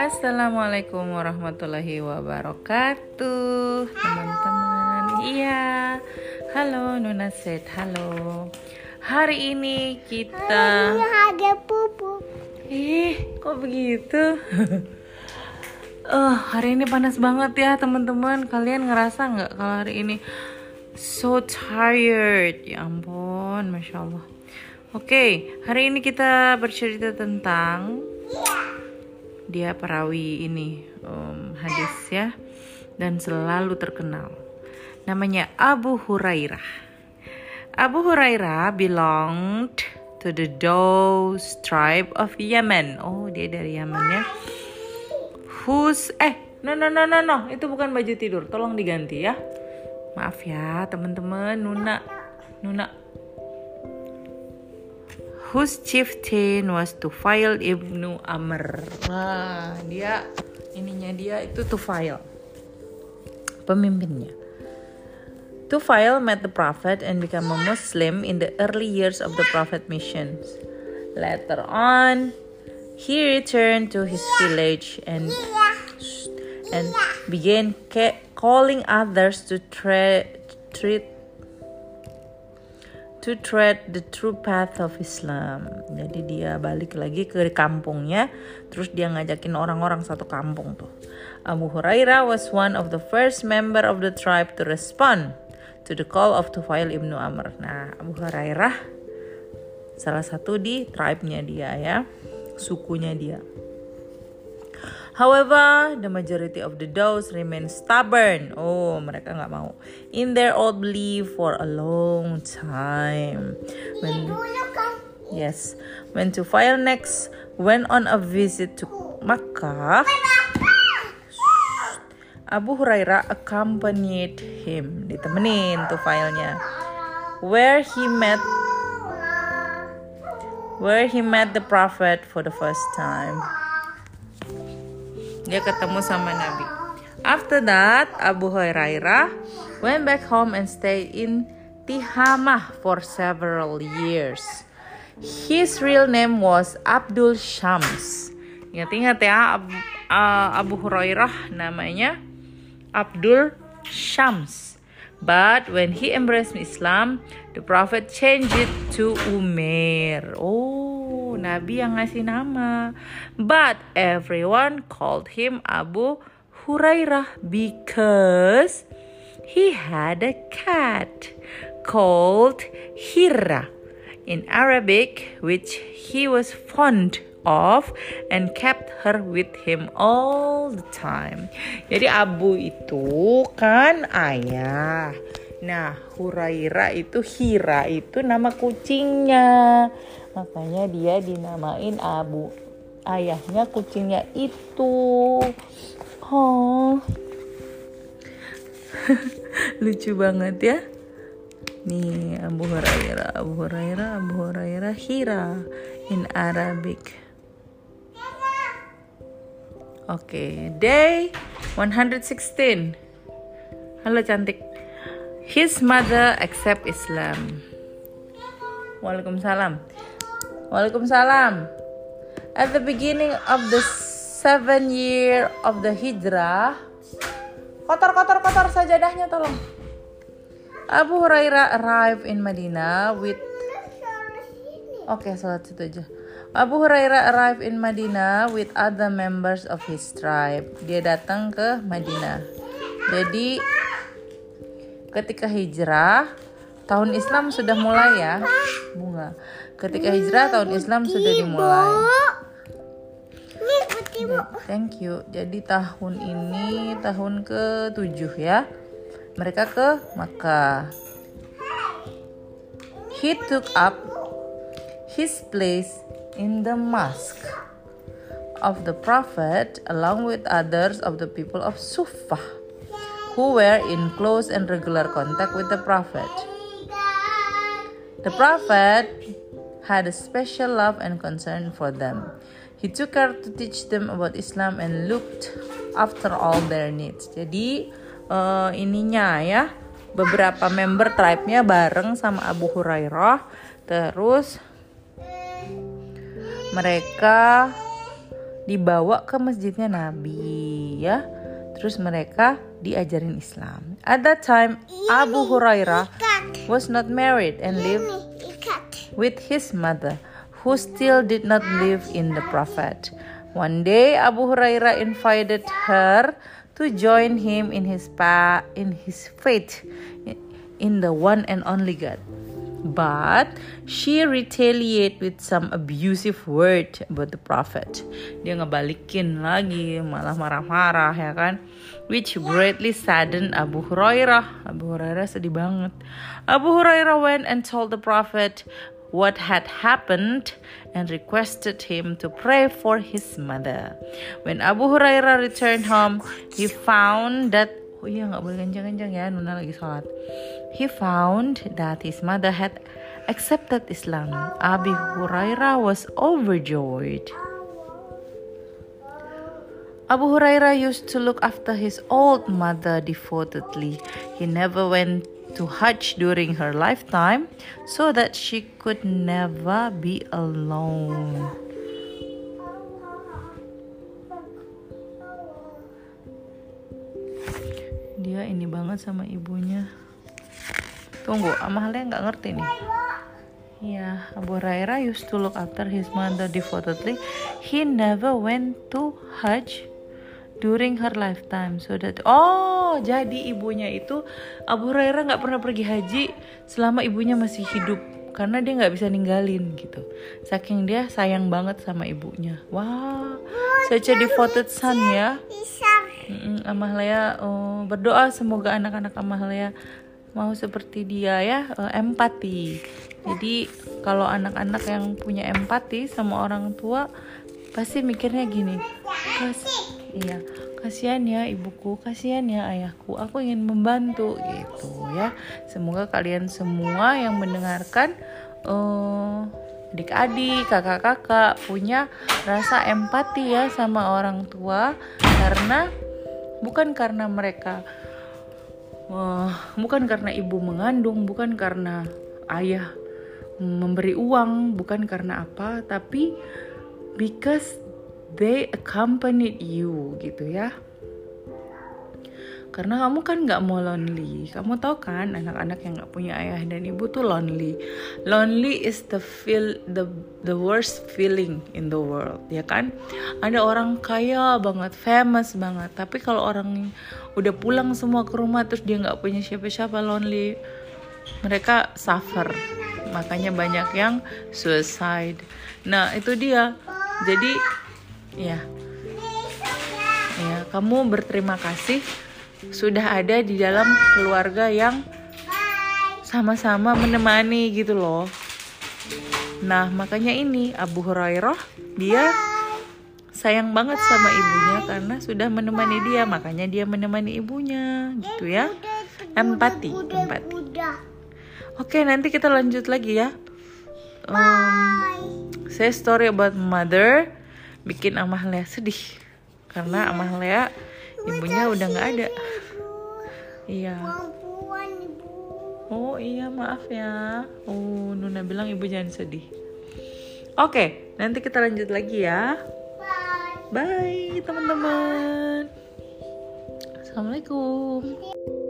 Assalamualaikum warahmatullahi wabarakatuh Teman-teman. Iya. Halo Nuna Set Halo. Hari ini kita ada pupu. Ih kok begitu? Eh Hari ini panas banget ya teman-teman. Kalian ngerasa nggak kalau hari ini So tired? Ya ampun Masya Allah Oke hari ini kita bercerita tentang dia perawi ini um, hadis ya dan selalu terkenal. Namanya Abu Hurairah. Abu Hurairah belonged to the Daws tribe of Yemen. Oh dia dari Yemen ya. Whose eh no no no no no. Itu bukan baju tidur. Tolong diganti ya. Maaf ya teman-teman. Nuna. Nuna whose chieftain was Tufail ibnu Amr. Nah, dia ininya dia itu Tufail, pemimpinnya. Tufail met the Prophet and became a Muslim in the early years of the Prophet missions. Later on, he returned to his village and and began ca- calling others to tre- treat to tread the true path of Islam. Jadi dia balik lagi ke kampungnya, terus dia ngajakin orang-orang satu kampung tuh. Abu Hurairah was one of the first member of the tribe to respond to the call of Tufail ibnu Amr. Nah, Abu Hurairah salah satu di tribe-nya dia ya, sukunya dia. However, the majority of the Daws remain stubborn. Oh, mereka nggak mau. In their old belief for a long time. When yes, when Tufail next went on a visit to Makkah, Abu Hurairah accompanied him, ditemenin Tufailnya, where he met where he met the Prophet for the first time. Dia ketemu sama Nabi. After that, Abu Hurairah went back home and stayed in Tihamah for several years. His real name was Abdul Shams. Ingat-ingat ya, Abu, uh, Abu Hurairah namanya Abdul Shams. But when he embraced Islam, the Prophet changed it to Umair. Oh, Nabi yang ngasih nama. But everyone called him Abu Hurairah because he had a cat called Hira in Arabic, which he was fond of and kept her with him all the time. Jadi Abu itu kan ayah. Nah, Huraira itu Hira itu nama kucingnya. Makanya dia dinamain Abu. Ayahnya kucingnya itu. Oh. Lucu banget ya. Nih Abu Hurairah, Abu Hurairah, Abu Hurairah Hira in Arabic. Oke, okay. day 116. Halo cantik. His mother accept Islam. Waalaikumsalam. Waalaikumsalam. At the beginning of the seven year of the hijrah, kotor kotor kotor sajadahnya tolong. Abu Hurairah arrived in Madinah with Oke, okay, salat situ aja. Abu Hurairah arrived in Madinah with other members of his tribe. Dia datang ke Madinah. Jadi ketika hijrah, tahun Islam sudah mulai ya, bunga. Ketika hijrah tahun Islam sudah dimulai. Thank you. Jadi tahun ini tahun ke-7 ya. Mereka ke Makkah. He took up his place in the mosque of the Prophet along with others of the people of Suffah who were in close and regular contact with the Prophet. The Prophet had a special love and concern for them. He took care to teach them about Islam and looked after all their needs. Jadi uh, ininya ya beberapa member tribe-nya bareng sama Abu Hurairah terus mereka dibawa ke masjidnya Nabi ya. Terus mereka diajarin Islam. At that time Abu Hurairah was not married and lived with his mother who still did not live in the prophet. One day Abu Hurairah invited her to join him in his pa in his faith in the one and only God. But she retaliate with some abusive word about the prophet. Dia ngebalikin lagi, malah marah-marah ya kan. Which greatly saddened Abu Hurairah. Abu Hurairah sedih banget. Abu Hurairah went and told the prophet what had happened and requested him to pray for his mother. When Abu Hurairah returned home, he found that oh iya nggak boleh kencang-kencang ya Nuna lagi sholat he found that his mother had accepted Islam Abi Hurairah was overjoyed Abu Hurairah used to look after his old mother devotedly. He never went to Hajj during her lifetime so that she could never be alone. Banget sama ibunya tunggu Amalia nggak ngerti nih Ya, Abu Hurairah used to look after his mother devotedly. He never went to Hajj during her lifetime. So that oh, jadi ibunya itu Abu Hurairah nggak pernah pergi haji selama ibunya masih hidup karena dia nggak bisa ninggalin gitu. Saking dia sayang banget sama ibunya. Wah, wow, such a devoted son ya. Mm, Amahlea uh, berdoa semoga anak-anak Amahlea mau seperti dia ya uh, empati. Jadi kalau anak-anak yang punya empati sama orang tua pasti mikirnya gini, Kas iya kasihan ya ibuku, kasihan ya ayahku, aku ingin membantu gitu ya. Semoga kalian semua yang mendengarkan uh, adik-adik, kakak-kakak punya rasa empati ya sama orang tua karena bukan karena mereka uh, bukan karena ibu mengandung bukan karena ayah memberi uang bukan karena apa tapi because they accompanied you gitu ya karena kamu kan nggak mau lonely. Kamu tahu kan anak-anak yang nggak punya ayah dan ibu tuh lonely. Lonely is the feel the the worst feeling in the world ya kan? Ada orang kaya banget famous banget. Tapi kalau orang udah pulang semua ke rumah terus dia nggak punya siapa-siapa lonely mereka suffer. Makanya banyak yang suicide. Nah itu dia. Jadi ya. Ya kamu berterima kasih sudah ada di dalam keluarga yang sama-sama menemani gitu loh. Nah, makanya ini Abu Hurairah dia sayang banget sama ibunya karena sudah menemani dia, makanya dia menemani ibunya gitu ya. Empati, empati. Oke, nanti kita lanjut lagi ya. Um, saya story about mother bikin Amalia sedih karena Amalia ibunya udah nggak ada. Iya. Oh iya maaf ya. Oh Nuna bilang ibu jangan sedih. Oke nanti kita lanjut lagi ya. Bye teman-teman. Assalamualaikum